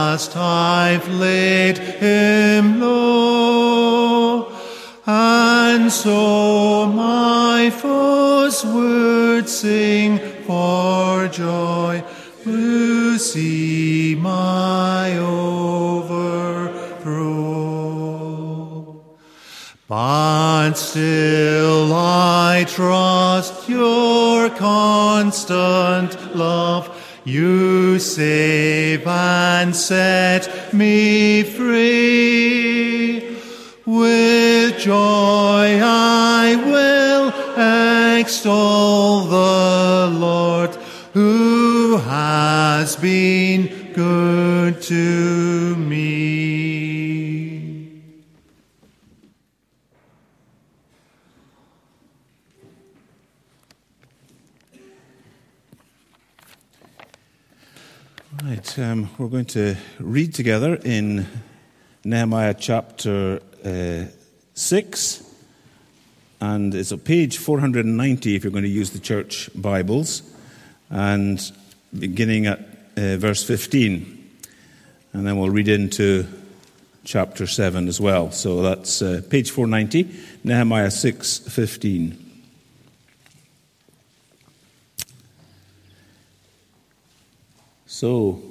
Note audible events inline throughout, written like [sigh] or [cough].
last I've laid him low, and so my foes would sing for joy to see my overthrow. But still I trust your constant love. You save and set me free. With joy I will extol the Lord who has been good to um, we're going to read together in Nehemiah chapter uh, 6, and it's on page 490 if you're going to use the church Bibles, and beginning at uh, verse 15. And then we'll read into chapter 7 as well. So that's uh, page 490, Nehemiah 6 15. So,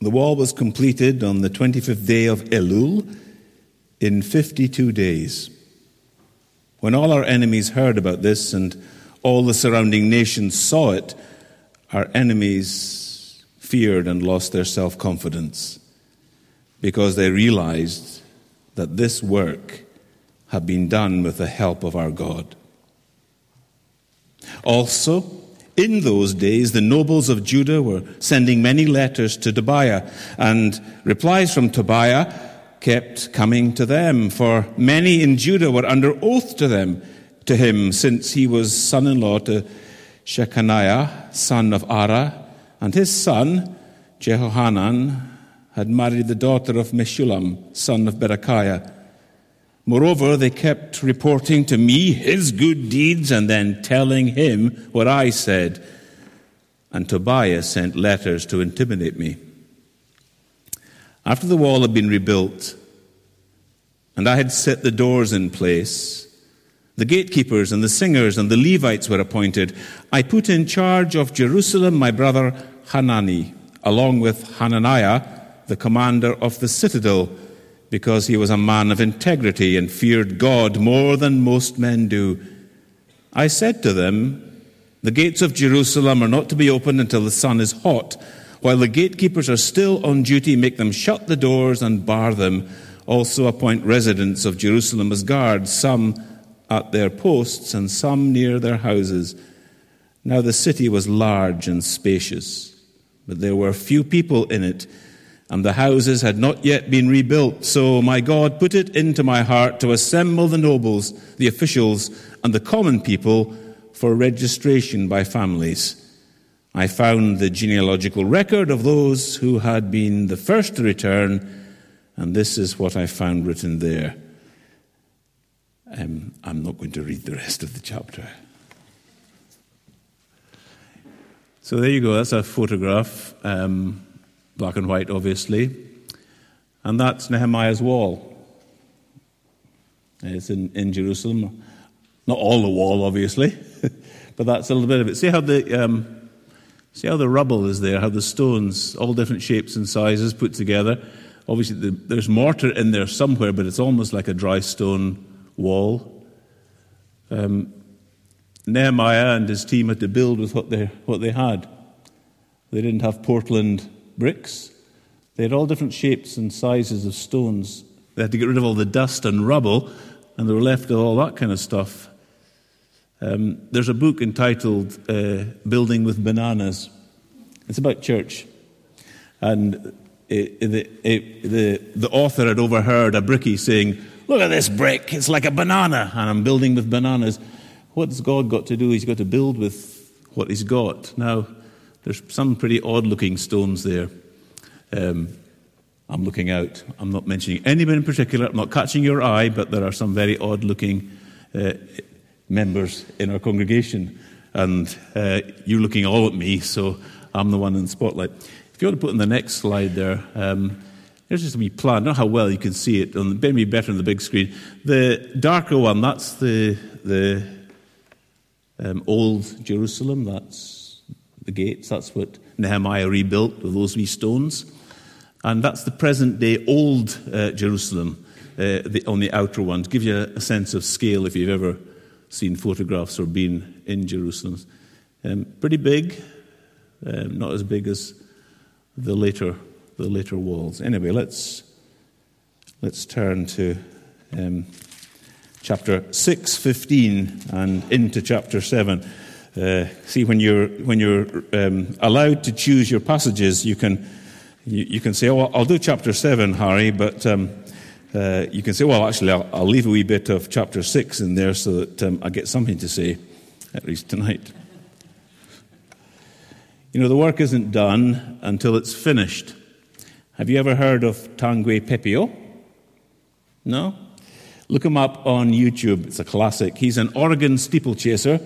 the wall was completed on the 25th day of Elul in 52 days. When all our enemies heard about this and all the surrounding nations saw it, our enemies feared and lost their self confidence because they realized that this work had been done with the help of our God. Also, in those days, the nobles of Judah were sending many letters to Tobiah, and replies from Tobiah kept coming to them, for many in Judah were under oath to them, to him, since he was son-in-law to Shechaniah, son of Ara, and his son, Jehohanan, had married the daughter of Meshullam, son of Berechiah. Moreover, they kept reporting to me his good deeds and then telling him what I said. And Tobiah sent letters to intimidate me. After the wall had been rebuilt, and I had set the doors in place, the gatekeepers and the singers and the Levites were appointed. I put in charge of Jerusalem my brother Hanani, along with Hananiah, the commander of the citadel because he was a man of integrity and feared God more than most men do. I said to them, The gates of Jerusalem are not to be opened until the sun is hot. While the gatekeepers are still on duty, make them shut the doors and bar them. Also appoint residents of Jerusalem as guards, some at their posts and some near their houses. Now the city was large and spacious, but there were few people in it and the houses had not yet been rebuilt. So my God put it into my heart to assemble the nobles, the officials, and the common people for registration by families. I found the genealogical record of those who had been the first to return, and this is what I found written there. Um, I'm not going to read the rest of the chapter. So there you go, that's a photograph. Um, black and white, obviously. And that's Nehemiah's wall. It's in, in Jerusalem. Not all the wall, obviously, [laughs] but that's a little bit of it. See how the um, see how the rubble is there, how the stones, all different shapes and sizes, put together. Obviously, the, there's mortar in there somewhere, but it's almost like a dry stone wall. Um, Nehemiah and his team had to build with what they what they had. They didn't have Portland bricks. They had all different shapes and sizes of stones. They had to get rid of all the dust and rubble, and they were left with all that kind of stuff. Um, there's a book entitled uh, Building with Bananas. It's about church. And it, the, it, the, the author had overheard a brickie saying, Look at this brick, it's like a banana, and I'm building with bananas. What's God got to do? He's got to build with what he's got. Now, there's some pretty odd looking stones there. Um, I'm looking out. I'm not mentioning anyone in particular. I'm not catching your eye, but there are some very odd looking uh, members in our congregation. And uh, you're looking all at me, so I'm the one in the spotlight. If you want to put in the next slide there, um, there's just a wee plan. Know how well you can see it, on maybe better on the big screen. The darker one, that's the, the um, old Jerusalem. That's the gates. That's what Nehemiah rebuilt with those wee stones. And that's the present day old uh, Jerusalem uh, the, on the outer one, to give you a, a, sense of scale if you've ever seen photographs or been in Jerusalem. Um, pretty big, um, not as big as the later, the later walls. Anyway, let's, let's turn to um, chapter 6, 15, and into chapter 7. Uh, see, when you're, when you're um, allowed to choose your passages, you can, you, you, can say, Oh, I'll do chapter 7, Harry, but um, uh, you can say, Well, actually, I'll, I'll, leave a wee bit of chapter 6 in there so that um, I get something to say, at least tonight. You know, the work isn't done until it's finished. Have you ever heard of Tanguy Pépiot? No? Look him up on YouTube. It's a classic. He's an Oregon steeplechaser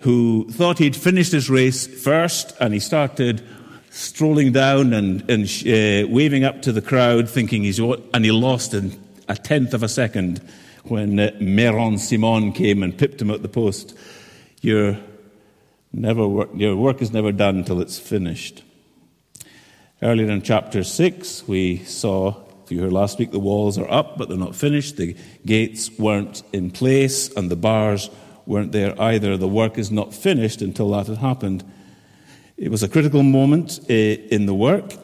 who thought he'd finished his race first and he started strolling down and, and uh, waving up to the crowd thinking he's what, and he lost in a tenth of a second when uh, Meron Simon came and pipped him at the post. Your, never work, your work is never done until it's finished. Earlier in chapter 6, we saw if you heard last week, the walls are up, but they're not finished. The gates weren't in place, and the bars weren't there either. The work is not finished until that had happened. It was a critical moment eh, in the work.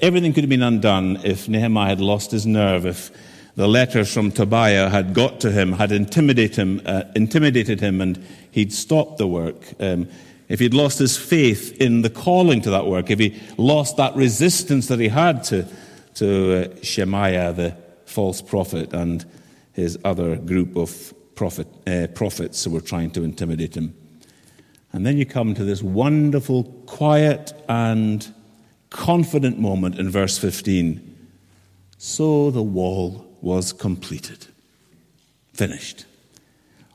Everything could have been undone if Nehemiah had lost his nerve, if the letters from Tobiah had got to him, had intimidated him, uh, intimidated him and he'd stopped the work. Um, if he'd lost his faith in the calling to that work, if he lost that resistance that he had to to uh, Shemaiah, the false prophet, and his other group of prophet, uh, prophets who were trying to intimidate him. And then you come to this wonderful, quiet, and confident moment in verse 15. So the wall was completed, finished,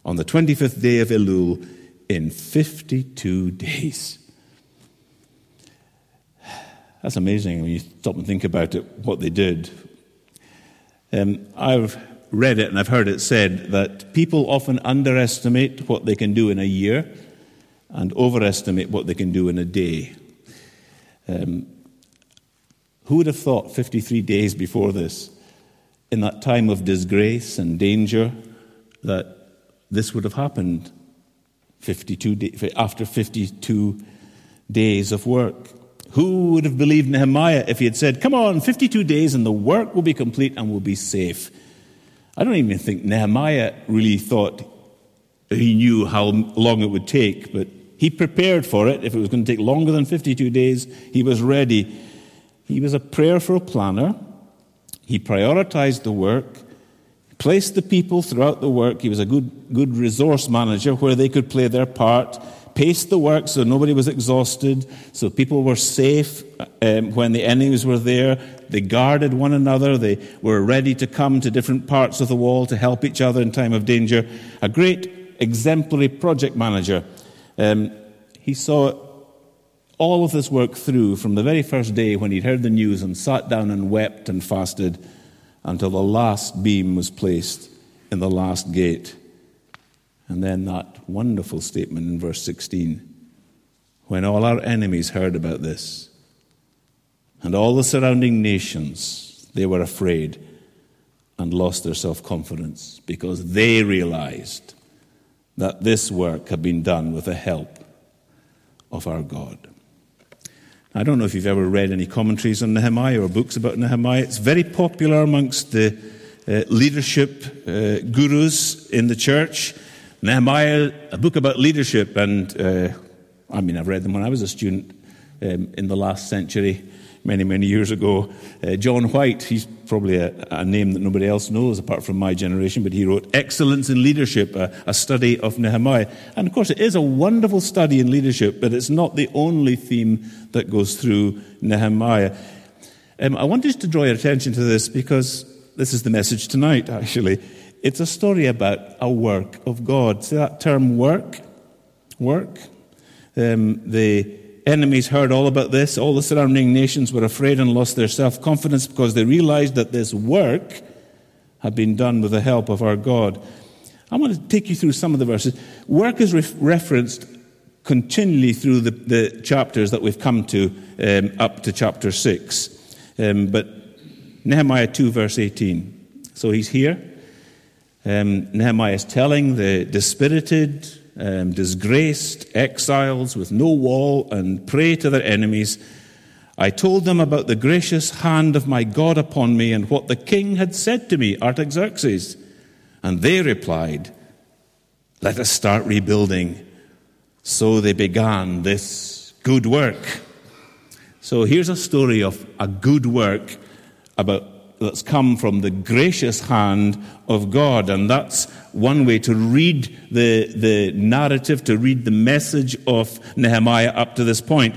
on the 25th day of Elul in 52 days. [sighs] That's amazing when you stop and think about it, what they did. Um, I've read it and I've heard it said that people often underestimate what they can do in a year and overestimate what they can do in a day. Um, who would have thought 53 days before this, in that time of disgrace and danger, that this would have happened 52 day, after 52 days of work? Who would have believed Nehemiah if he had said, Come on, 52 days and the work will be complete and we'll be safe? I don't even think Nehemiah really thought he knew how long it would take, but he prepared for it. If it was going to take longer than 52 days, he was ready. He was a prayerful planner. He prioritized the work, placed the people throughout the work. He was a good, good resource manager where they could play their part paced the work so nobody was exhausted, so people were safe um, when the enemies were there. They guarded one another. They were ready to come to different parts of the wall to help each other in time of danger. A great exemplary project manager. Um, he saw all of this work through from the very first day when he'd heard the news and sat down and wept and fasted until the last beam was placed in the last gate. And then that wonderful statement in verse 16 when all our enemies heard about this, and all the surrounding nations, they were afraid and lost their self confidence because they realized that this work had been done with the help of our God. I don't know if you've ever read any commentaries on Nehemiah or books about Nehemiah. It's very popular amongst the uh, leadership uh, gurus in the church. Nehemiah, a book about leadership, and uh, I mean, I've read them when I was a student um, in the last century, many, many years ago. Uh, John White, he's probably a, a, name that nobody else knows apart from my generation, but he wrote Excellence in Leadership, a, a study of Nehemiah. And of course, it is a wonderful study in leadership, but it's not the only theme that goes through Nehemiah. Um, I wanted to draw your attention to this because this is the message tonight, actually. It's a story about a work of God. See that term work? Work? Um, the enemies heard all about this, all the surrounding nations were afraid and lost their self confidence because they realized that this work had been done with the help of our God. I want to take you through some of the verses. Work is re- referenced continually through the, the, chapters that we've come to um, up to chapter 6. Um, but Nehemiah 2, verse 18. So he's here. Um, Nehemiah is telling the dispirited, um, disgraced exiles with no wall and prey to their enemies. I told them about the gracious hand of my God upon me and what the king had said to me, Artaxerxes. And they replied, Let us start rebuilding. So they began this good work. So here's a story of a good work about that's come from the gracious hand of God. And that's one way to read the, the narrative, to read the message of Nehemiah up to this point.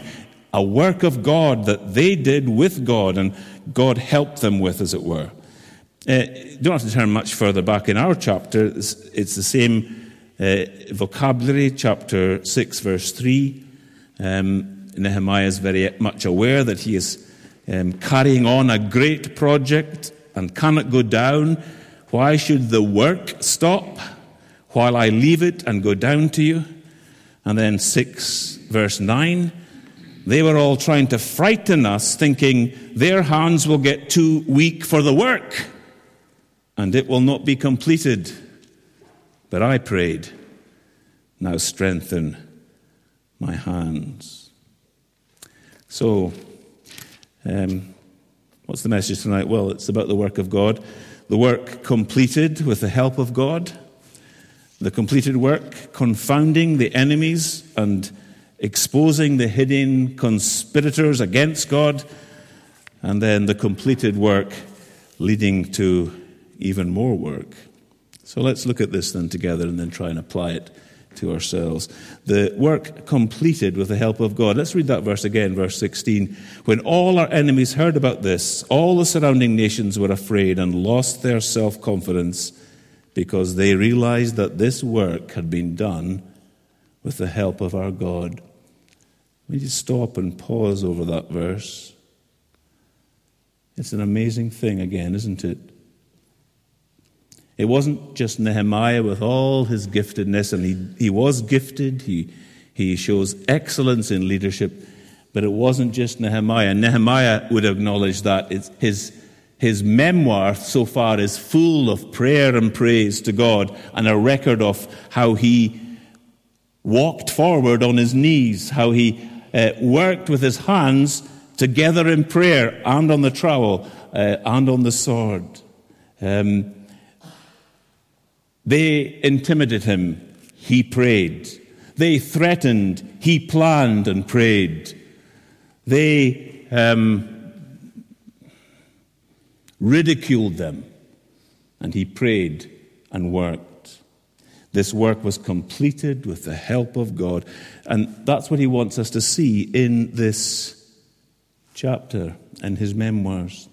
A work of God that they did with God, and God helped them with, as it were. Uh, don't have to turn much further back in our chapter. It's, it's the same uh, vocabulary, chapter 6, verse 3. Um, Nehemiah is very much aware that he is um, carrying on a great project and cannot go down. Why should the work stop while I leave it and go down to you? And then 6, verse 9. They were all trying to frighten us, thinking their hands will get too weak for the work and it will not be completed. But I prayed, now strengthen my hands. So, um, what's the message tonight? Well, it's about the work of God. The work completed with the help of God. The completed work confounding the enemies and exposing the hidden conspirators against God. And then the completed work leading to even more work. So let's look at this then together and then try and apply it to ourselves. The work completed with the help of God. Let's read that verse again, verse 16. When all our enemies heard about this, all the surrounding nations were afraid and lost their self confidence because they realized that this work had been done with the help of our God. We just stop and pause over that verse. It's an amazing thing, again, isn't it? It wasn't just Nehemiah with all his giftedness, and he, he was gifted, he, he shows excellence in leadership, but it wasn't just Nehemiah. Nehemiah would acknowledge that. It's his, his memoir so far is full of prayer and praise to God and a record of how he walked forward on his knees, how he uh, worked with his hands together in prayer and on the trowel uh, and on the sword. Um, they intimidated him. He prayed. They threatened. He planned and prayed. They um, ridiculed them. And he prayed and worked. This work was completed with the help of God. And that's what he wants us to see in this chapter and his memoirs,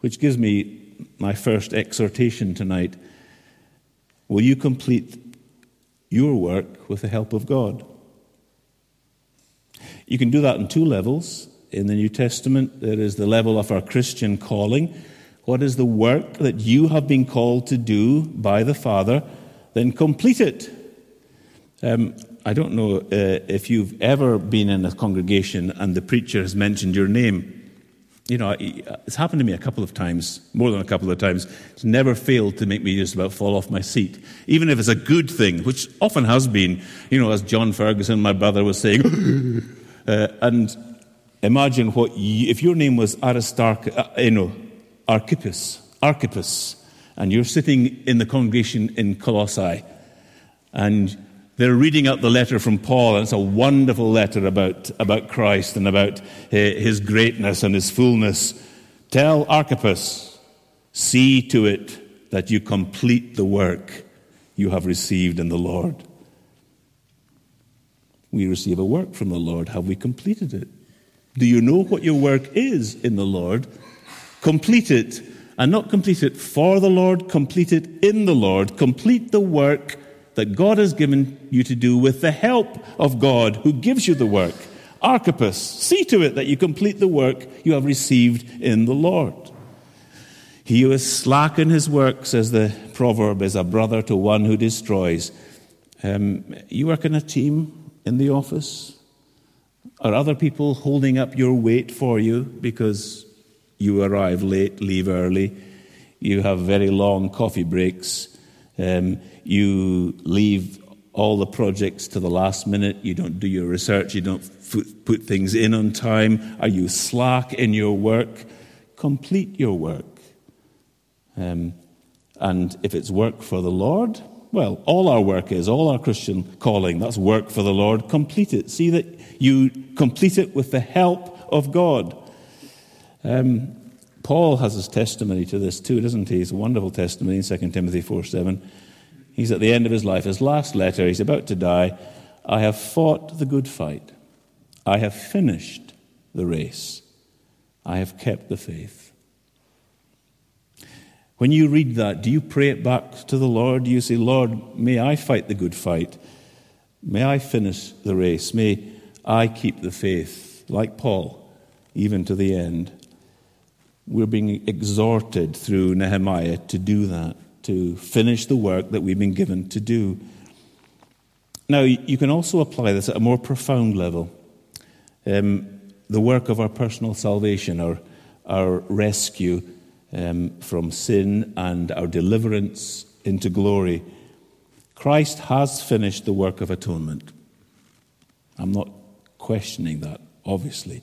which gives me my first exhortation tonight Will you complete your work with the help of God? You can do that in two levels. In the New Testament, there is the level of our Christian calling. What is the work that you have been called to do by the Father? Then complete it. Um, I don't know uh, if you've ever been in a congregation and the preacher has mentioned your name you know, it's happened to me a couple of times, more than a couple of times. It's never failed to make me just about fall off my seat. Even if it's a good thing, which often has been, you know, as John Ferguson, my brother, was saying. [laughs] uh, and imagine what, you, if your name was Aristarchus, uh, you know, Archippus, Archippus, and you're sitting in the congregation in Colossae, and they're reading out the letter from Paul, and it's a wonderful letter about, about Christ and about eh, his greatness and his fullness. Tell Archippus, see to it that you complete the work you have received in the Lord. We receive a work from the Lord. Have we completed it? Do you know what your work is in the Lord? Complete it. And not complete it for the Lord, complete it in the Lord. Complete the work that God has given you to do with the help of God who gives you the work. Archippus, see to it that you complete the work you have received in the Lord. He who is slack in his work, says the proverb, is a brother to one who destroys. Um, you work in a team in the office? Are other people holding up your weight for you because you arrive late, leave early, you have very long coffee breaks, um, you leave all the projects to the last minute, you don't do your research, you don't put things in on time? Are you slack in your work? Complete your work. Um, and if it's work for the Lord, well, all our work is, all our Christian calling, that's work for the Lord. Complete it. See that you complete it with the help of God. Um, Paul has his testimony to this too, doesn't he? It's a wonderful testimony in 2 Timothy 4 7. He's at the end of his life, his last letter, he's about to die. I have fought the good fight. I have finished the race. I have kept the faith. When you read that, do you pray it back to the Lord? Do you say, Lord, may I fight the good fight? May I finish the race? May I keep the faith, like Paul, even to the end? We're being exhorted through Nehemiah to do that to finish the work that we've been given to do. Now, you can also apply this at a more profound level. Um, the work of our personal salvation, our, our rescue um, from sin, and our deliverance into glory. Christ has finished the work of atonement. I'm not questioning that, obviously.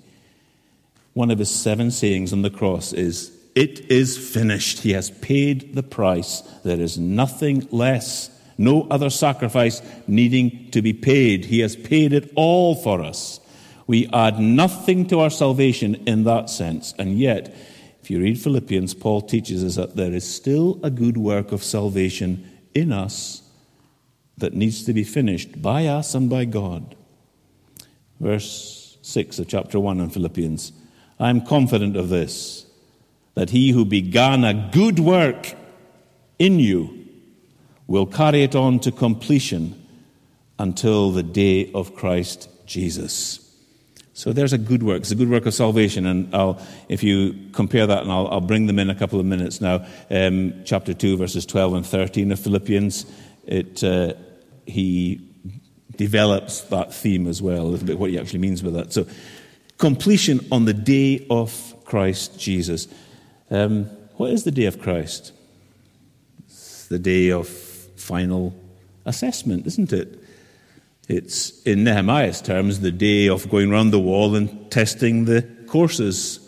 One of his seven sayings on the cross is, it is finished. He has paid the price. There is nothing less, no other sacrifice needing to be paid. He has paid it all for us. We add nothing to our salvation in that sense. And yet, if you read Philippians, Paul teaches us that there is still a good work of salvation in us that needs to be finished by us and by God. Verse 6 of chapter 1 in Philippians I am confident of this that he who began a good work in you will carry it on to completion until the day of Christ Jesus. So there's a good work. It's a good work of salvation. And I'll, if you compare that, and I'll, I'll bring them in a couple of minutes now, um, chapter 2, verses 12 and 13 of Philippians, it, uh, he develops that theme as well, a little bit what he actually means by that. So completion on the day of Christ Jesus. Um, what is the day of Christ? It's the day of final assessment, isn't it? It's, in Nehemiah's terms, the day of going round the wall and testing the courses.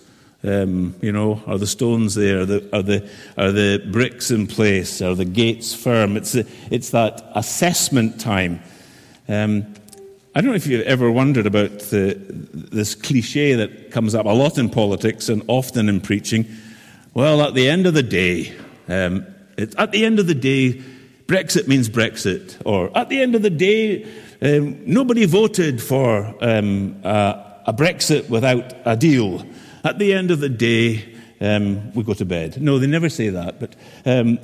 Um, you know, are the stones there? Are the, are, the, are the bricks in place? Are the gates firm? It's, a, it's that assessment time. Um, I don't know if you've ever wondered about the, this cliche that comes up a lot in politics and often in preaching well, at the end of the day, um, at the end of the day, Brexit means Brexit. Or at the end of the day, um, nobody voted for um, a Brexit without a deal. At the end of the day, um, we go to bed. No, they never say that. But um,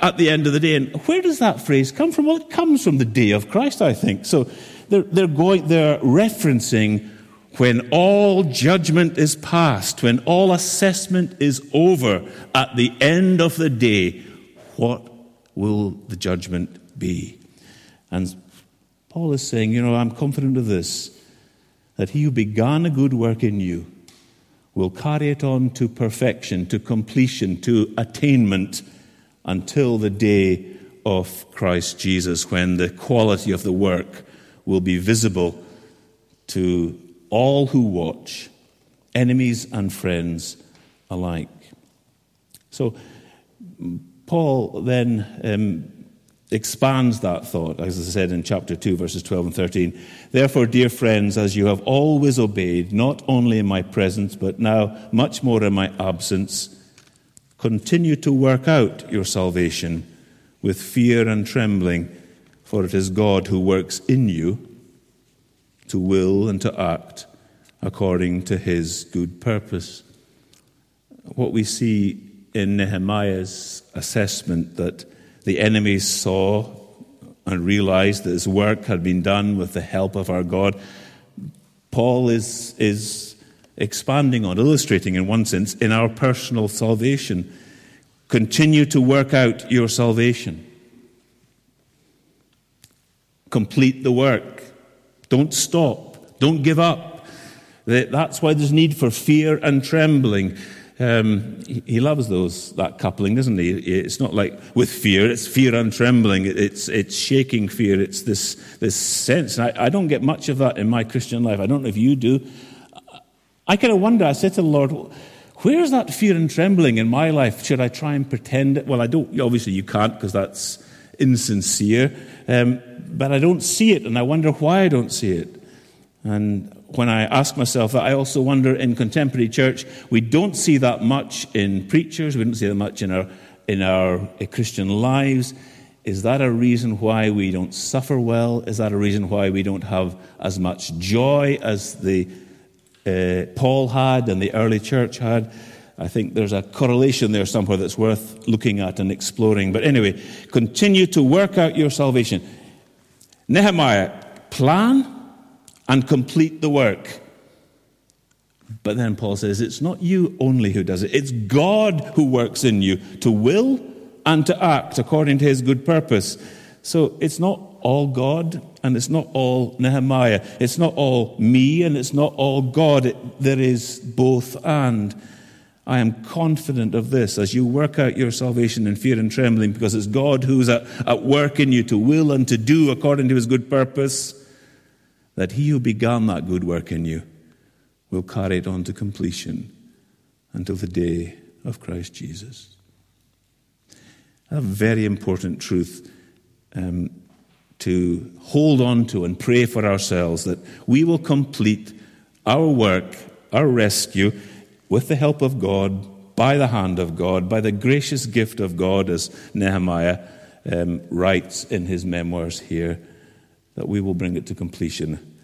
at the end of the day, and where does that phrase come from? Well, it comes from the day of Christ, I think. So they're, they're going, they're referencing when all judgment is past, when all assessment is over, at the end of the day, what will the judgment be? And Paul is saying, you know, I'm confident of this, that he who began a good work in you will carry it on to perfection, to completion, to attainment until the day of Christ Jesus, when the quality of the work will be visible to all who watch, enemies and friends alike. So, Paul then um, expands that thought, as I said in chapter 2, verses 12 and 13. Therefore, dear friends, as you have always obeyed, not only in my presence, but now much more in my absence, continue to work out your salvation with fear and trembling, for it is God who works in you to will and to act according to his good purpose. What we see in Nehemiah's assessment that the enemies saw and realized that his work had been done with the help of our God. Paul is, is expanding on, illustrating in one sense, in our personal salvation. Continue to work out your salvation. Complete the work. Don't stop. Don't give up. That's why there's need for fear and trembling. Um, he, loves those that coupling, doesn't he? It's not like with fear; it's fear and trembling. It's it's shaking fear. It's this this sense. I, I don't get much of that in my Christian life. I don't know if you do. I kind of wonder. I said to the Lord, "Where's that fear and trembling in my life? Should I try and pretend it? Well, I don't. Obviously, you can't because that's insincere. Um, but I don't see it, and I wonder why I don't see it. And when I ask myself that, I also wonder in contemporary church, we don't see that much in preachers, we don't see that much in our, in our uh, Christian lives. Is that a reason why we don't suffer well? Is that a reason why we don't have as much joy as the uh, Paul had and the early church had? I think there's a correlation there somewhere that's worth looking at and exploring. But anyway, continue to work out your salvation. Nehemiah, plan and complete the work. But then Paul says it's not you only who does it, it's God who works in you to will and to act according to his good purpose. So it's not all God and it's not all Nehemiah. It's not all me and it's not all God. It, there is both and. I am confident of this as you work out your salvation in fear and trembling because it's God who's at, at work in you to will and to do according to his good purpose that he who began that good work in you will carry it on to completion until the day of Christ Jesus. A very important truth um, to hold on to and pray for ourselves that we will complete our work, our rescue, with the help of God, by the hand of God, by the gracious gift of God, as Nehemiah um, writes in his memoirs here that we will bring it to completion.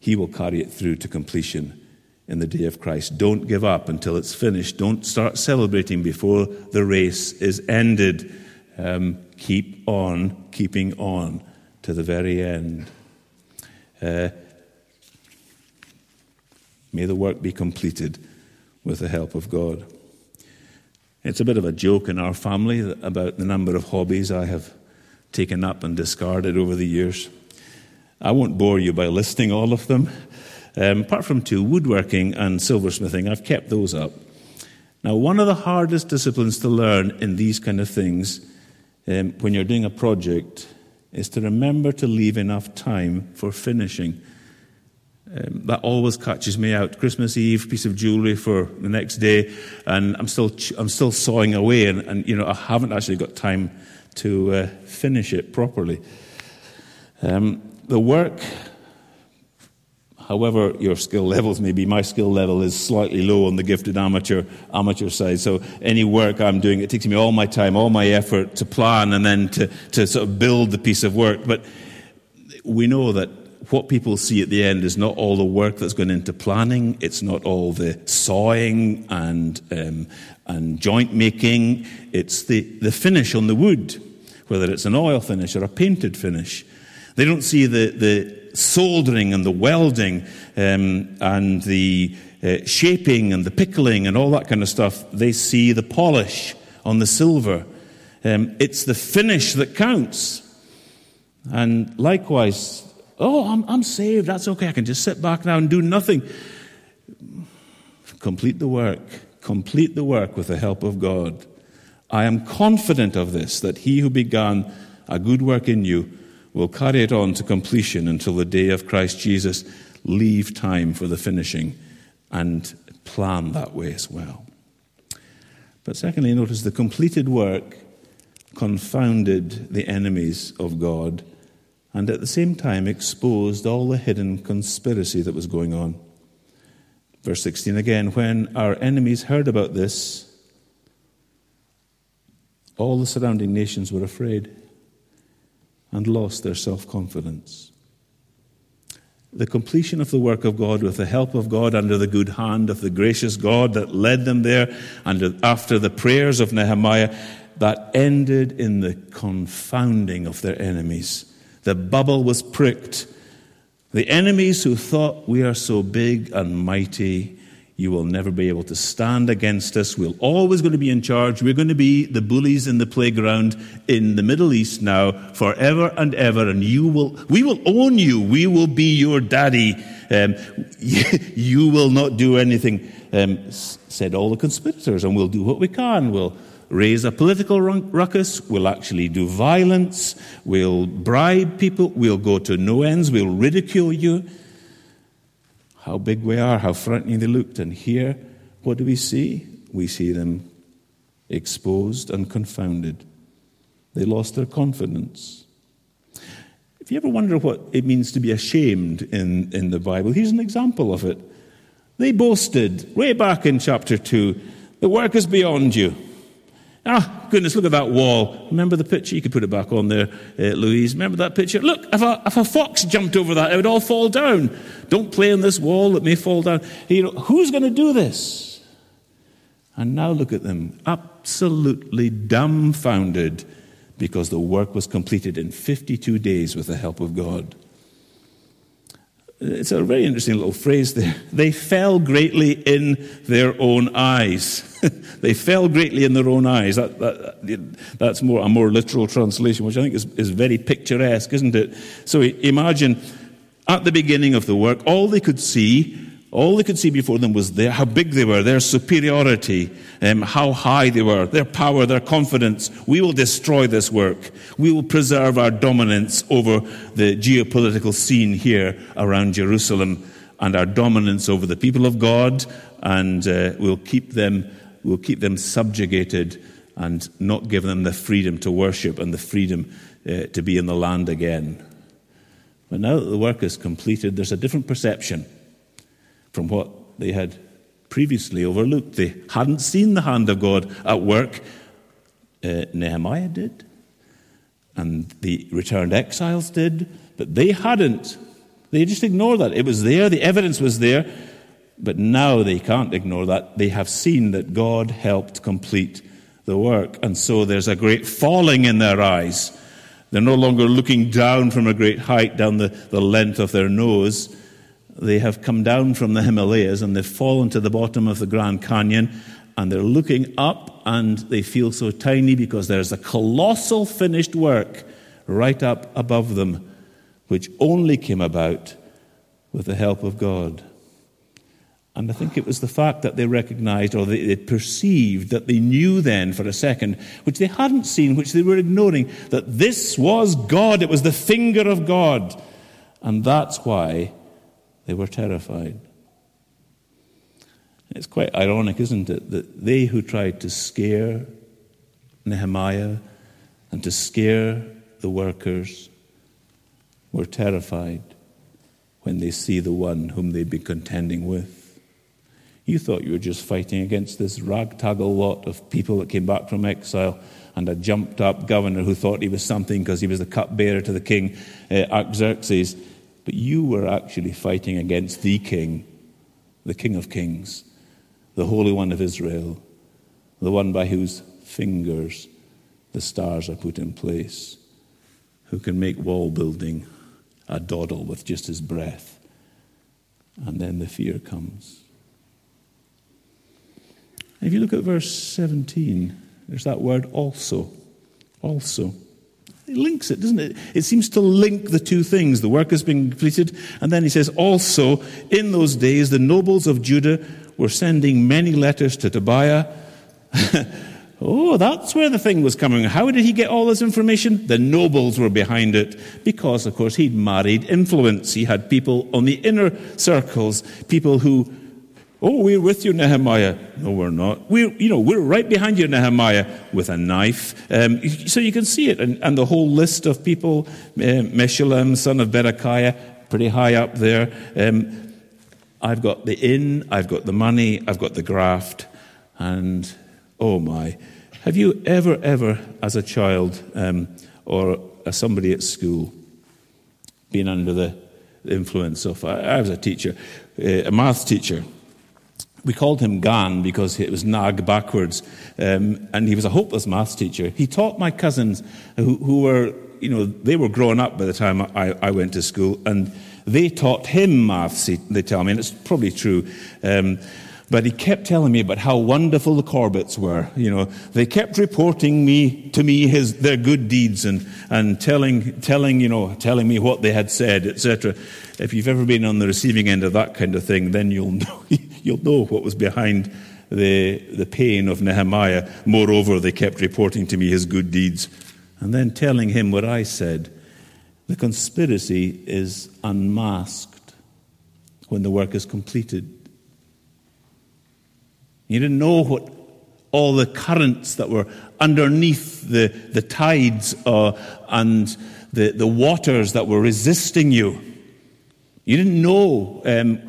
He will carry it through to completion in the day of Christ. Don't give up until it's finished. Don't start celebrating before the race is ended. Um, keep on keeping on to the very end. Uh, may the work be completed with the help of God. It's a bit of a joke in our family about the number of hobbies I have taken up and discarded over the years. I won't bore you by listing all of them. Um, apart from two, woodworking and silversmithing, I've kept those up. Now, one of the hardest disciplines to learn in these kind of things, um, when you're doing a project, is to remember to leave enough time for finishing. Um, that always catches me out. Christmas Eve, piece of jewellery for the next day, and I'm still I'm still sawing away, and, and you know I haven't actually got time to uh, finish it properly. Um, the work, however your skill levels may be, my skill level is slightly low on the gifted amateur amateur side. So any work I'm doing, it takes me all my time, all my effort to plan and then to, to sort of build the piece of work. But we know that what people see at the end is not all the work that's gone into planning. It's not all the sawing and um, and joint making. It's the, the finish on the wood, whether it's an oil finish or a painted finish. They don't see the, the soldering and the welding um, and the uh, shaping and the pickling and all that kind of stuff. They see the polish on the silver. Um, it's the finish that counts. And likewise, oh, I'm, I'm saved. That's okay. I can just sit back now and do nothing. Complete the work. Complete the work with the help of God. I am confident of this, that he who began a good work in you will carry it on to completion until the day of Christ Jesus. Leave time for the finishing and plan that way as well. But secondly, notice the completed work confounded the enemies of God and at the same time exposed all the hidden conspiracy that was going on. Verse 16 again, when our enemies heard about this, all the surrounding nations were afraid and lost their self confidence. The completion of the work of God with the help of God under the good hand of the gracious God that led them there, and after the prayers of Nehemiah, that ended in the confounding of their enemies. The bubble was pricked, The enemies who thought we are so big and mighty, you will never be able to stand against us. We're always going to be in charge. We're going to be the bullies in the playground in the Middle East now forever and ever. And you will, we will own you. We will be your daddy. Um, [laughs] you will not do anything, um, said all the conspirators, and we'll do what we can. We'll raise a political ruckus, we'll actually do violence, we'll bribe people, we'll go to no ends, we'll ridicule you. How big we are, how frightening they looked. And here, what do we see? We see them exposed and confounded. They lost their confidence. If you ever wonder what it means to be ashamed in, in the Bible, here's an example of it. They boasted way back in chapter 2 the work is beyond you. Ah, goodness, look at that wall. Remember the picture? You could put it back on there, uh, Louise. Remember that picture? Look, if a, if a fox jumped over that, it would all fall down. Don't play on this wall, it may fall down. You know, who's going to do this? And now look at them, absolutely dumbfounded because the work was completed in 52 days with the help of God. It's a very interesting little phrase there. They fell greatly in their own eyes. [laughs] they fell greatly in their own eyes. That, that, that's more a more literal translation, which I think is, is very picturesque, isn't it? So imagine at the beginning of the work, all they could see all they could see before them was their, how big they were, their superiority, um, how high they were, their power, their confidence. We will destroy this work. We will preserve our dominance over the geopolitical scene here around Jerusalem and our dominance over the people of God, and uh, we'll keep them, we'll keep them subjugated and not give them the freedom to worship and the freedom uh, to be in the land again. But now that the work is completed, there's a different perception from what they had previously overlooked. They hadn't seen the hand of God at work. Uh, Nehemiah did, and the returned exiles did, but they hadn't. They just ignored that. It was there, the evidence was there, but now they can't ignore that. They have seen that God helped complete the work, and so there's a great falling in their eyes. They're no longer looking down from a great height, down the, the length of their nose they have come down from the Himalayas and they've fallen to the bottom of the Grand Canyon and they're looking up and they feel so tiny because there's a colossal finished work right up above them, which only came about with the help of God. And I think it was the fact that they recognized or they, they, perceived that they knew then for a second, which they hadn't seen, which they were ignoring, that this was God. It was the finger of God. And that's why they were terrified. It's quite ironic, isn't it, that they who tried to scare Nehemiah and to scare the workers were terrified when they see the one whom they'd been contending with. You thought you were just fighting against this ragtag lot of people that came back from exile and a jumped up governor who thought he was something because he was the cupbearer to the king, uh, Artaxerxes. But you were actually fighting against the king, the King of Kings, the Holy One of Israel, the one by whose fingers the stars are put in place, who can make wall building a doddle with just his breath. And then the fear comes. If you look at verse 17, there's that word also. Also. It links it, doesn't it? It seems to link the two things. The work has been completed. And then he says, also, in those days, the nobles of Judah were sending many letters to Tobiah. [laughs] oh, that's where the thing was coming. How did he get all this information? The nobles were behind it because, of course, he'd married influence. He had people on the inner circles, people who Oh, we're with you, Nehemiah. No, we're not. We're, you know, we're right behind you, Nehemiah, with a knife. Um, so you can see it. And, and the whole list of people, uh, Meshullam, son of Berechiah, pretty high up there. Um, I've got the inn, I've got the money, I've got the graft. And, oh my. Have you ever, ever, as a child um, or as somebody at school, been under the influence of, I, I was a teacher, uh, a maths teacher, we called him Gan because it was Nag backwards, um, and he was a hopeless maths teacher. He taught my cousins, who, who, were, you know, they were growing up by the time I, I went to school, and They taught him maths, they tell me, and it's probably true. Um, but he kept telling me about how wonderful the Corbetts were. You know, they kept reporting me to me his their good deeds and, and telling telling you know telling me what they had said, etc. If you've ever been on the receiving end of that kind of thing, then you'll [laughs] know you'll know what was behind the the pain of Nehemiah. Moreover, they kept reporting to me his good deeds, and then telling him what I said. The conspiracy is unmasked when the work is completed. You didn't know what all the currents that were underneath the, the tides uh, and the, the waters that were resisting you. You didn't know, um,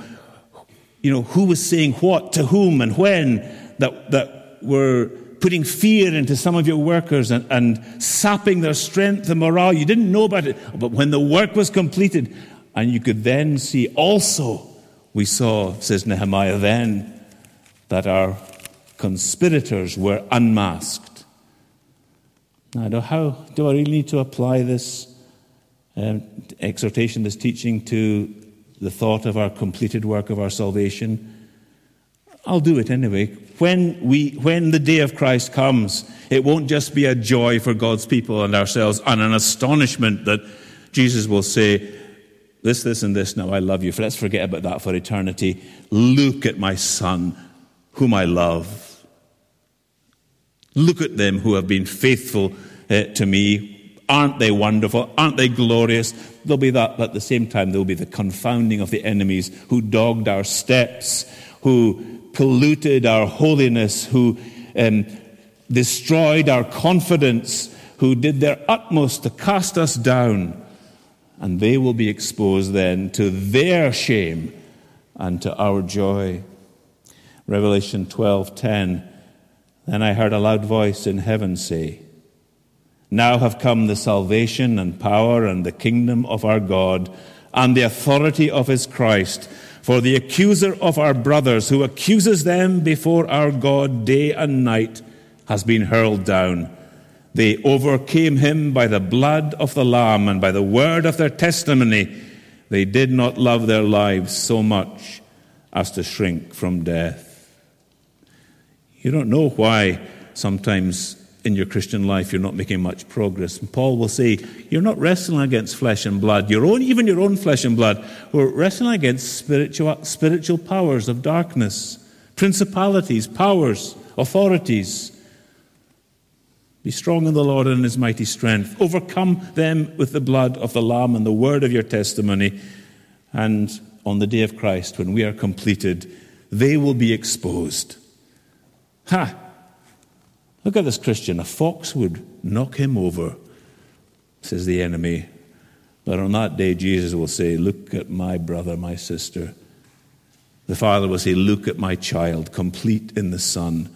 you know, who was saying what to whom and when that, that were putting fear into some of your workers and, and sapping their strength and morale. You didn't know about it. But when the work was completed, and you could then see also, we saw, says Nehemiah, then that our conspirators were unmasked. Now, how do I really need to apply this um, exhortation, this teaching to the thought of our completed work of our salvation? I'll do it anyway. When, we, when the day of Christ comes, it won't just be a joy for God's people and ourselves and an astonishment that Jesus will say, This, this, and this, now I love you. Let's forget about that for eternity. Look at my son whom I love. Look at them who have been faithful uh, to me. Aren't they wonderful? Aren't they glorious? There'll be that, but at the same time, there'll be the confounding of the enemies who dogged our steps, who polluted our holiness, who um, destroyed our confidence, who did their utmost to cast us down. And they will be exposed then to their shame and to our joy. Revelation 12:10 Then I heard a loud voice in heaven say Now have come the salvation and power and the kingdom of our God and the authority of his Christ. For the accuser of our brothers who accuses them before our God day and night has been hurled down. They overcame him by the blood of the lamb and by the word of their testimony. They did not love their lives so much as to shrink from death. You don't know why sometimes in your Christian life you're not making much progress. And Paul will say, You're not wrestling against flesh and blood, your own, even your own flesh and blood. We're wrestling against spiritual, spiritual powers of darkness, principalities, powers, authorities. Be strong in the Lord and in his mighty strength. Overcome them with the blood of the Lamb and the word of your testimony. And on the day of Christ, when we are completed, they will be exposed. Ha! Look at this Christian. A fox would knock him over, says the enemy. But on that day, Jesus will say, Look at my brother, my sister. The father will say, Look at my child, complete in the Son.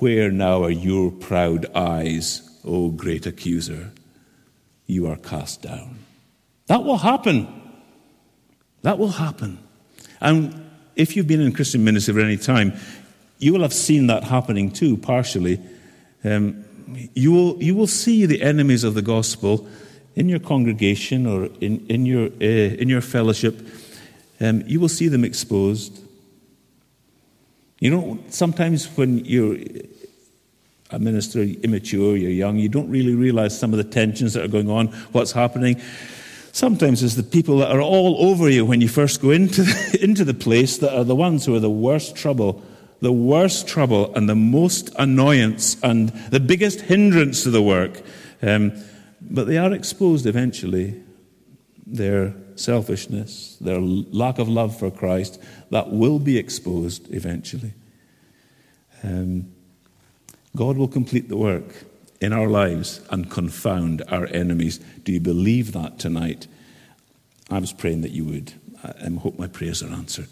Where now are your proud eyes, O great accuser? You are cast down. That will happen. That will happen. And if you've been in Christian ministry for any time, you will have seen that happening too, partially. Um, you, will, you will see the enemies of the gospel in your congregation or in, in, your, uh, in your fellowship. Um, you will see them exposed. You know, sometimes when you're a minister, immature, you're young, you don't really realize some of the tensions that are going on, what's happening. Sometimes it's the people that are all over you when you first go into the, [laughs] into the place that are the ones who are the worst trouble the worst trouble and the most annoyance and the biggest hindrance to the work. Um, but they are exposed eventually. Their selfishness, their lack of love for Christ, that will be exposed eventually. Um, God will complete the work in our lives and confound our enemies. Do you believe that tonight? I was praying that you would. I hope my prayers are answered.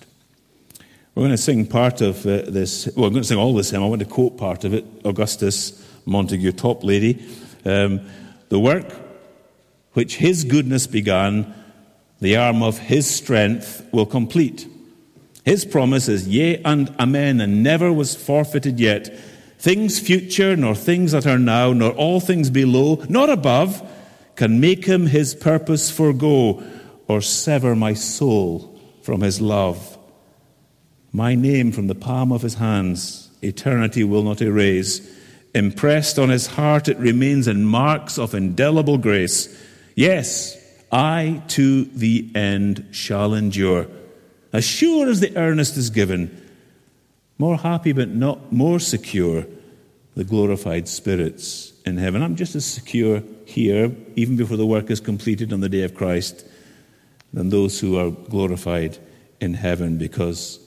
We're going to sing part of uh, this. Well, I'm going to sing all this hymn. I want to quote part of it. Augustus Montague, Toplady. Um, the work which his goodness began, the arm of his strength will complete. His promise is yea and amen, and never was forfeited yet. Things future, nor things that are now, nor all things below, nor above, can make him his purpose forego. or sever my soul from his love. My name from the palm of his hands, eternity will not erase. Impressed on his heart, it remains in marks of indelible grace. Yes, I to the end shall endure. As sure as the earnest is given, more happy but not more secure, the glorified spirits in heaven. I'm just as secure here, even before the work is completed on the day of Christ, than those who are glorified in heaven because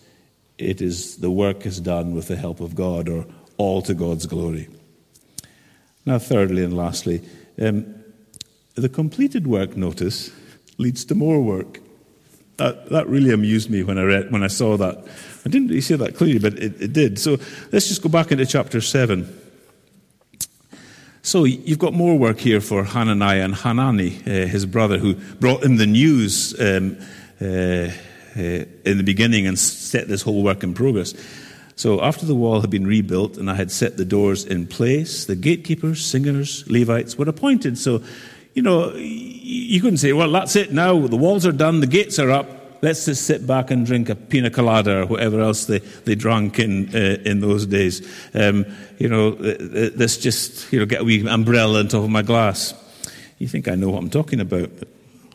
it is the work is done with the help of God or all to God's glory. Now, thirdly and lastly, um, the completed work, notice, leads to more work. That, that really amused me when I, read, when I saw that. I didn't really see that clearly, but it, it did. So let's just go back into chapter 7. So you've got more work here for Hananiah and Hanani, uh, his brother, who brought him the news um, uh, uh, in the beginning and set this whole work in progress. So after the wall had been rebuilt and I had set the doors in place, the gatekeepers, singers, Levites were appointed. So, you know, you couldn't say, well, that's it now. The walls are done, the gates are up let's just sit back and drink a pina colada or whatever else they, they drank in, uh, in those days. Um, you know, let's just, you know, get a wee umbrella on top of my glass. You think I know what I'm talking about, but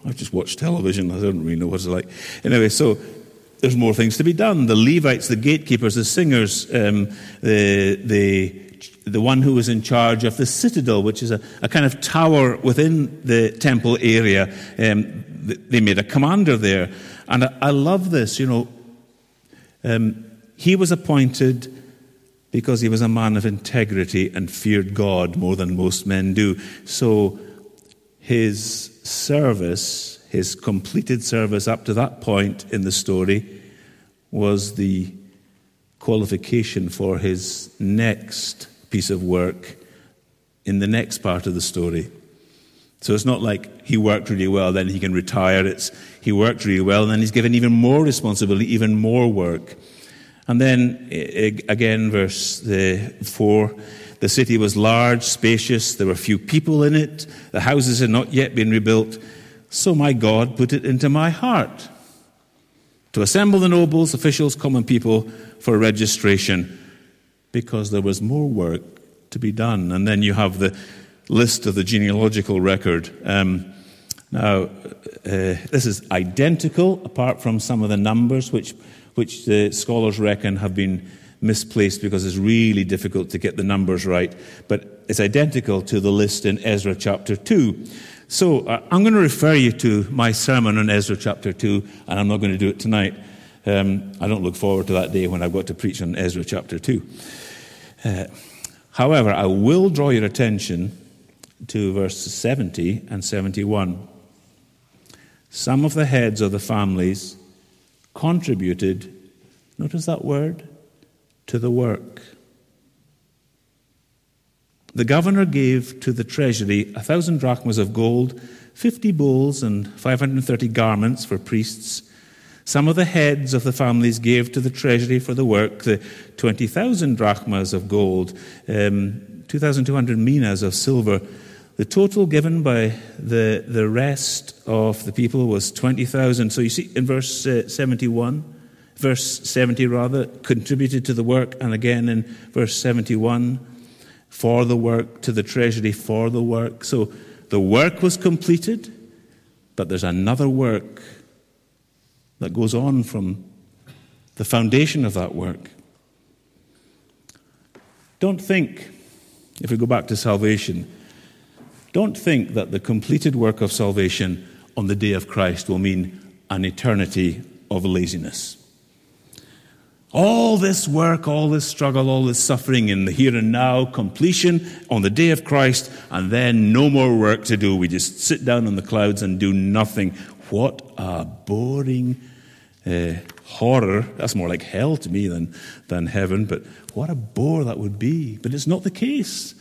I've just watched television. I don't really know what it's like. Anyway, so there's more things to be done. The Levites, the gatekeepers, the singers, um, the, the the one who was in charge of the citadel, which is a, a kind of tower within the temple area. Um, they made a commander there. And I, I love this, you know. Um, he was appointed because he was a man of integrity and feared God more than most men do. So his service, his completed service up to that point in the story, was the qualification for his next piece of work in the next part of the story. So it's not like he worked really well, then he can retire. It's he worked really well, and then he's given even more responsibility, even more work. And then again, verse uh, 4 the city was large, spacious, there were few people in it, the houses had not yet been rebuilt. So my God put it into my heart to assemble the nobles, officials, common people for registration because there was more work to be done. And then you have the list of the genealogical record. Um, now, uh, this is identical, apart from some of the numbers, which, which the scholars reckon have been misplaced because it's really difficult to get the numbers right. But it's identical to the list in Ezra chapter 2. So uh, I'm going to refer you to my sermon on Ezra chapter 2, and I'm not going to do it tonight. Um, I don't look forward to that day when I've got to preach on Ezra chapter 2. Uh, however, I will draw your attention to verses 70 and 71. Some of the heads of the families contributed, notice that word, to the work. The governor gave to the treasury a thousand drachmas of gold, fifty bulls, and 530 garments for priests. Some of the heads of the families gave to the treasury for the work the 20,000 drachmas of gold, um, 2,200 minas of silver, the total given by the, the rest of the people was 20,000. So you see in verse uh, 71, verse 70 rather, contributed to the work, and again in verse 71, for the work, to the treasury for the work. So the work was completed, but there's another work that goes on from the foundation of that work. Don't think, if we go back to salvation, don't think that the completed work of salvation on the day of Christ will mean an eternity of laziness. All this work, all this struggle, all this suffering in the here and now, completion on the day of Christ, and then no more work to do. We just sit down on the clouds and do nothing. What a boring uh, horror. That's more like hell to me than, than heaven, but what a bore that would be. But it's not the case.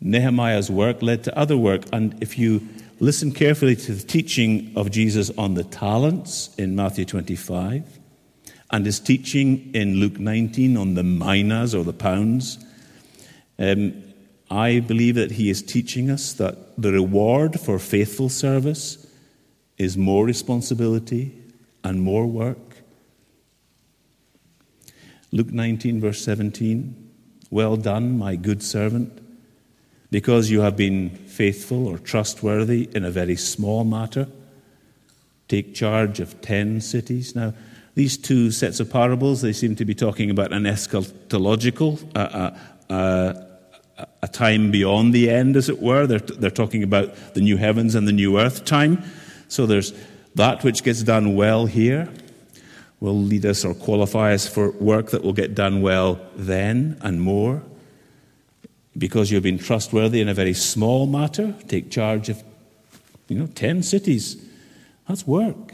Nehemiah's work led to other work. And if you listen carefully to the teaching of Jesus on the talents in Matthew 25, and his teaching in Luke 19 on the minas or the pounds, um, I believe that he is teaching us that the reward for faithful service is more responsibility and more work. Luke 19, verse 17 Well done, my good servant, because you have been faithful or trustworthy in a very small matter. Take charge of ten cities. Now, these two sets of parables, they seem to be talking about an eschatological, a time beyond the end, as it were. They're, they're talking about the new heavens and the new earth time. So there's that which gets done well here will lead us or qualify us for work that will get done well then and more. Because you've been trustworthy in a very small matter, take charge of, you know, 10 cities. That's work.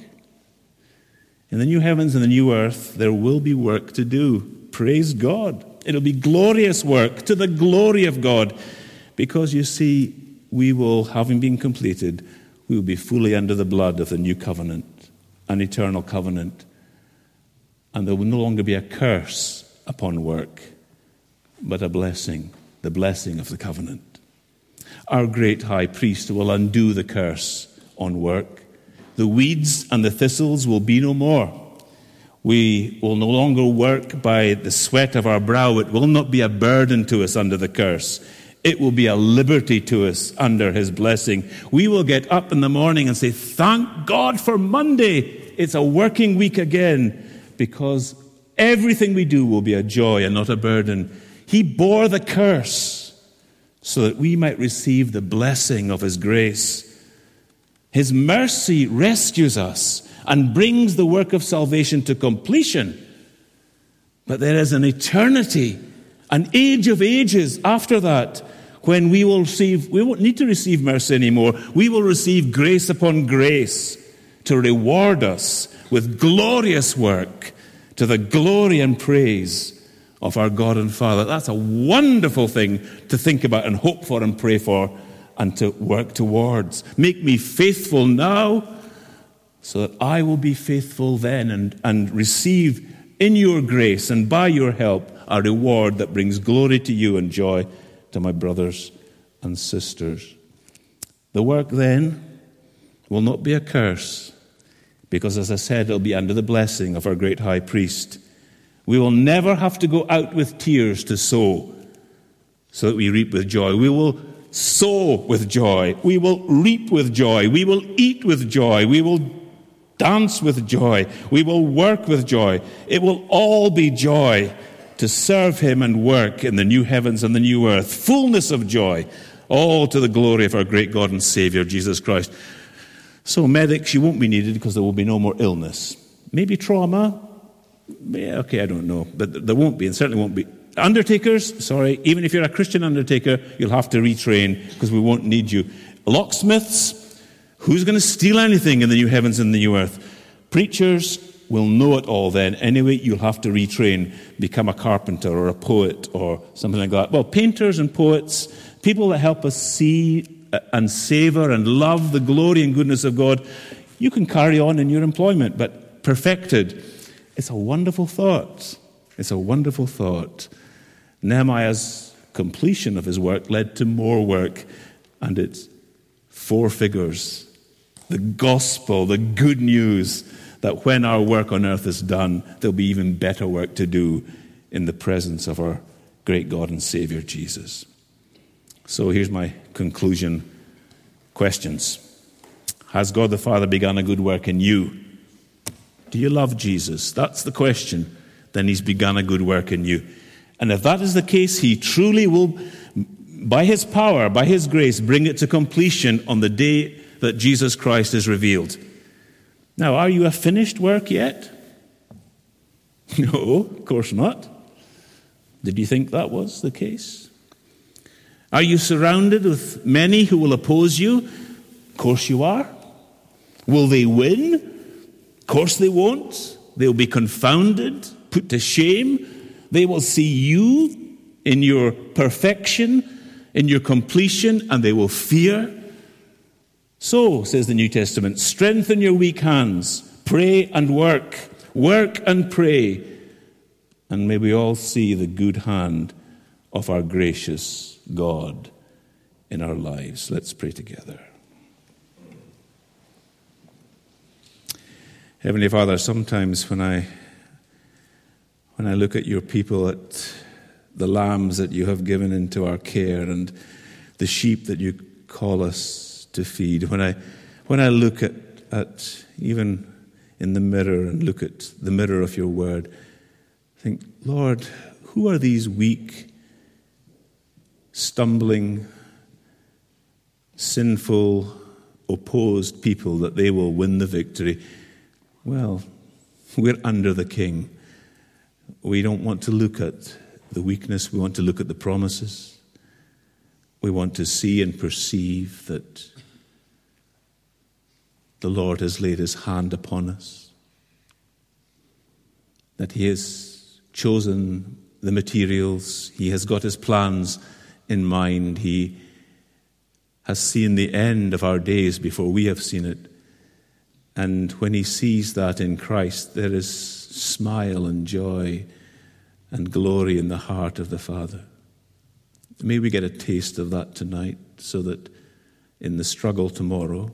In the new heavens and the new earth, there will be work to do. Praise God. It'll be glorious work to the glory of God. Because you see, we will, having been completed, we will be fully under the blood of the new covenant, an eternal covenant and there will no longer be a curse upon work, but a blessing, the blessing of the covenant. Our great high priest will undo the curse on work. The weeds and the thistles will be no more. We will no longer work by the sweat of our brow. It will not be a burden to us under the curse. It will be a liberty to us under his blessing. We will get up in the morning and say, Thank God for Monday. It's a working week again because everything we do will be a joy and not a burden. He bore the curse so that we might receive the blessing of His grace. His mercy rescues us and brings the work of salvation to completion. But there is an eternity, an age of ages after that, when we will receive, we won't need to receive mercy anymore. We will receive grace upon grace to reward us with glorious work to the glory and praise of our God and Father. That's a wonderful thing to think about and hope for and pray for and to work towards. Make me faithful now so that I will be faithful then and, and receive in your grace and by your help a reward that brings glory to you and joy to my brothers and sisters. The work then will not be a curse because, as I said, it'll be under the blessing of our great high priest. We will never have to go out with tears to sow so that we reap with joy. We will sow with joy. We will reap with joy. We will eat with joy. We will dance with joy. We will work with joy. It will all be joy to serve Him and work in the new heavens and the new earth. Fullness of joy, all to the glory of our great God and Savior, Jesus Christ. So, medics, you won't be needed because there will be no more illness. Maybe trauma? Yeah, okay, I don't know. But there won't be, and certainly won't be. Undertakers, sorry, even if you're a Christian undertaker, you'll have to retrain because we won't need you. Locksmiths, who's going to steal anything in the new heavens and the new earth? Preachers will know it all then. Anyway, you'll have to retrain, become a carpenter or a poet or something like that. Well, painters and poets, people that help us see uh, and savor and love the glory and goodness of God, you can carry on in your employment, but perfected. It's a wonderful thought. It's a wonderful thought. Nehemiah's completion of his work led to more work, and it's four figures. The gospel, the good news that when our work on earth is done, there'll be even better work to do in the presence of our great God and Savior Jesus. So here's my conclusion questions. Has God the Father begun a good work in you? Do you love Jesus? That's the question. Then He's begun a good work in you. And if that is the case, He truly will, by His power, by His grace, bring it to completion on the day that Jesus Christ is revealed. Now, are you a finished work yet? [laughs] No, of course not. Did you think that was the case? Are you surrounded with many who will oppose you? Of course you are. Will they win? Of course they won't. They'll be confounded, put to shame. They will see you in your perfection, in your completion, and they will fear. So, says the New Testament, strengthen your weak hands, pray and work, work and pray, and may we all see the good hand of our gracious God in our lives. Let's pray together. Heavenly Father, sometimes when I when I look at your people, at the lambs that you have given into our care and the sheep that you call us to feed, when I when I look at, at even in the mirror and look at the mirror of your word, I think, Lord, who are these weak, stumbling, sinful, opposed people that they will win the victory? Well, we're under the king. We don't want to look at the weakness, we want to look at the promises. We want to see and perceive that the Lord has laid his hand upon us, that he has chosen the materials, he has got his plans in mind, he has seen the end of our days before we have seen it. And when he sees that in Christ, there is smile and joy and glory in the heart of the Father. May we get a taste of that tonight so that in the struggle tomorrow,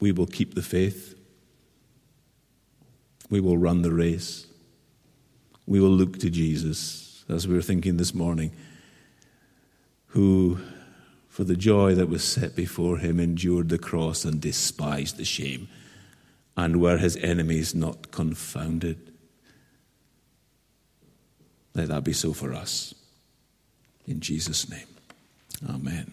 we will keep the faith. We will run the race. We will look to Jesus, as we were thinking this morning, who, for the joy that was set before him, endured the cross and despised the shame, and were his enemies not confounded. Let that be so for us. In Jesus' name. Amen.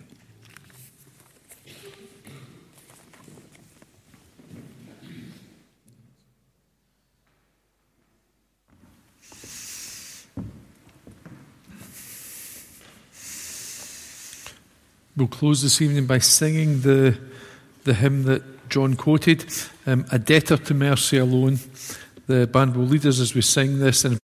We'll close this evening by singing the, the hymn that John quoted, um, A Debtor to Mercy Alone. The band will lead us as we sing this. And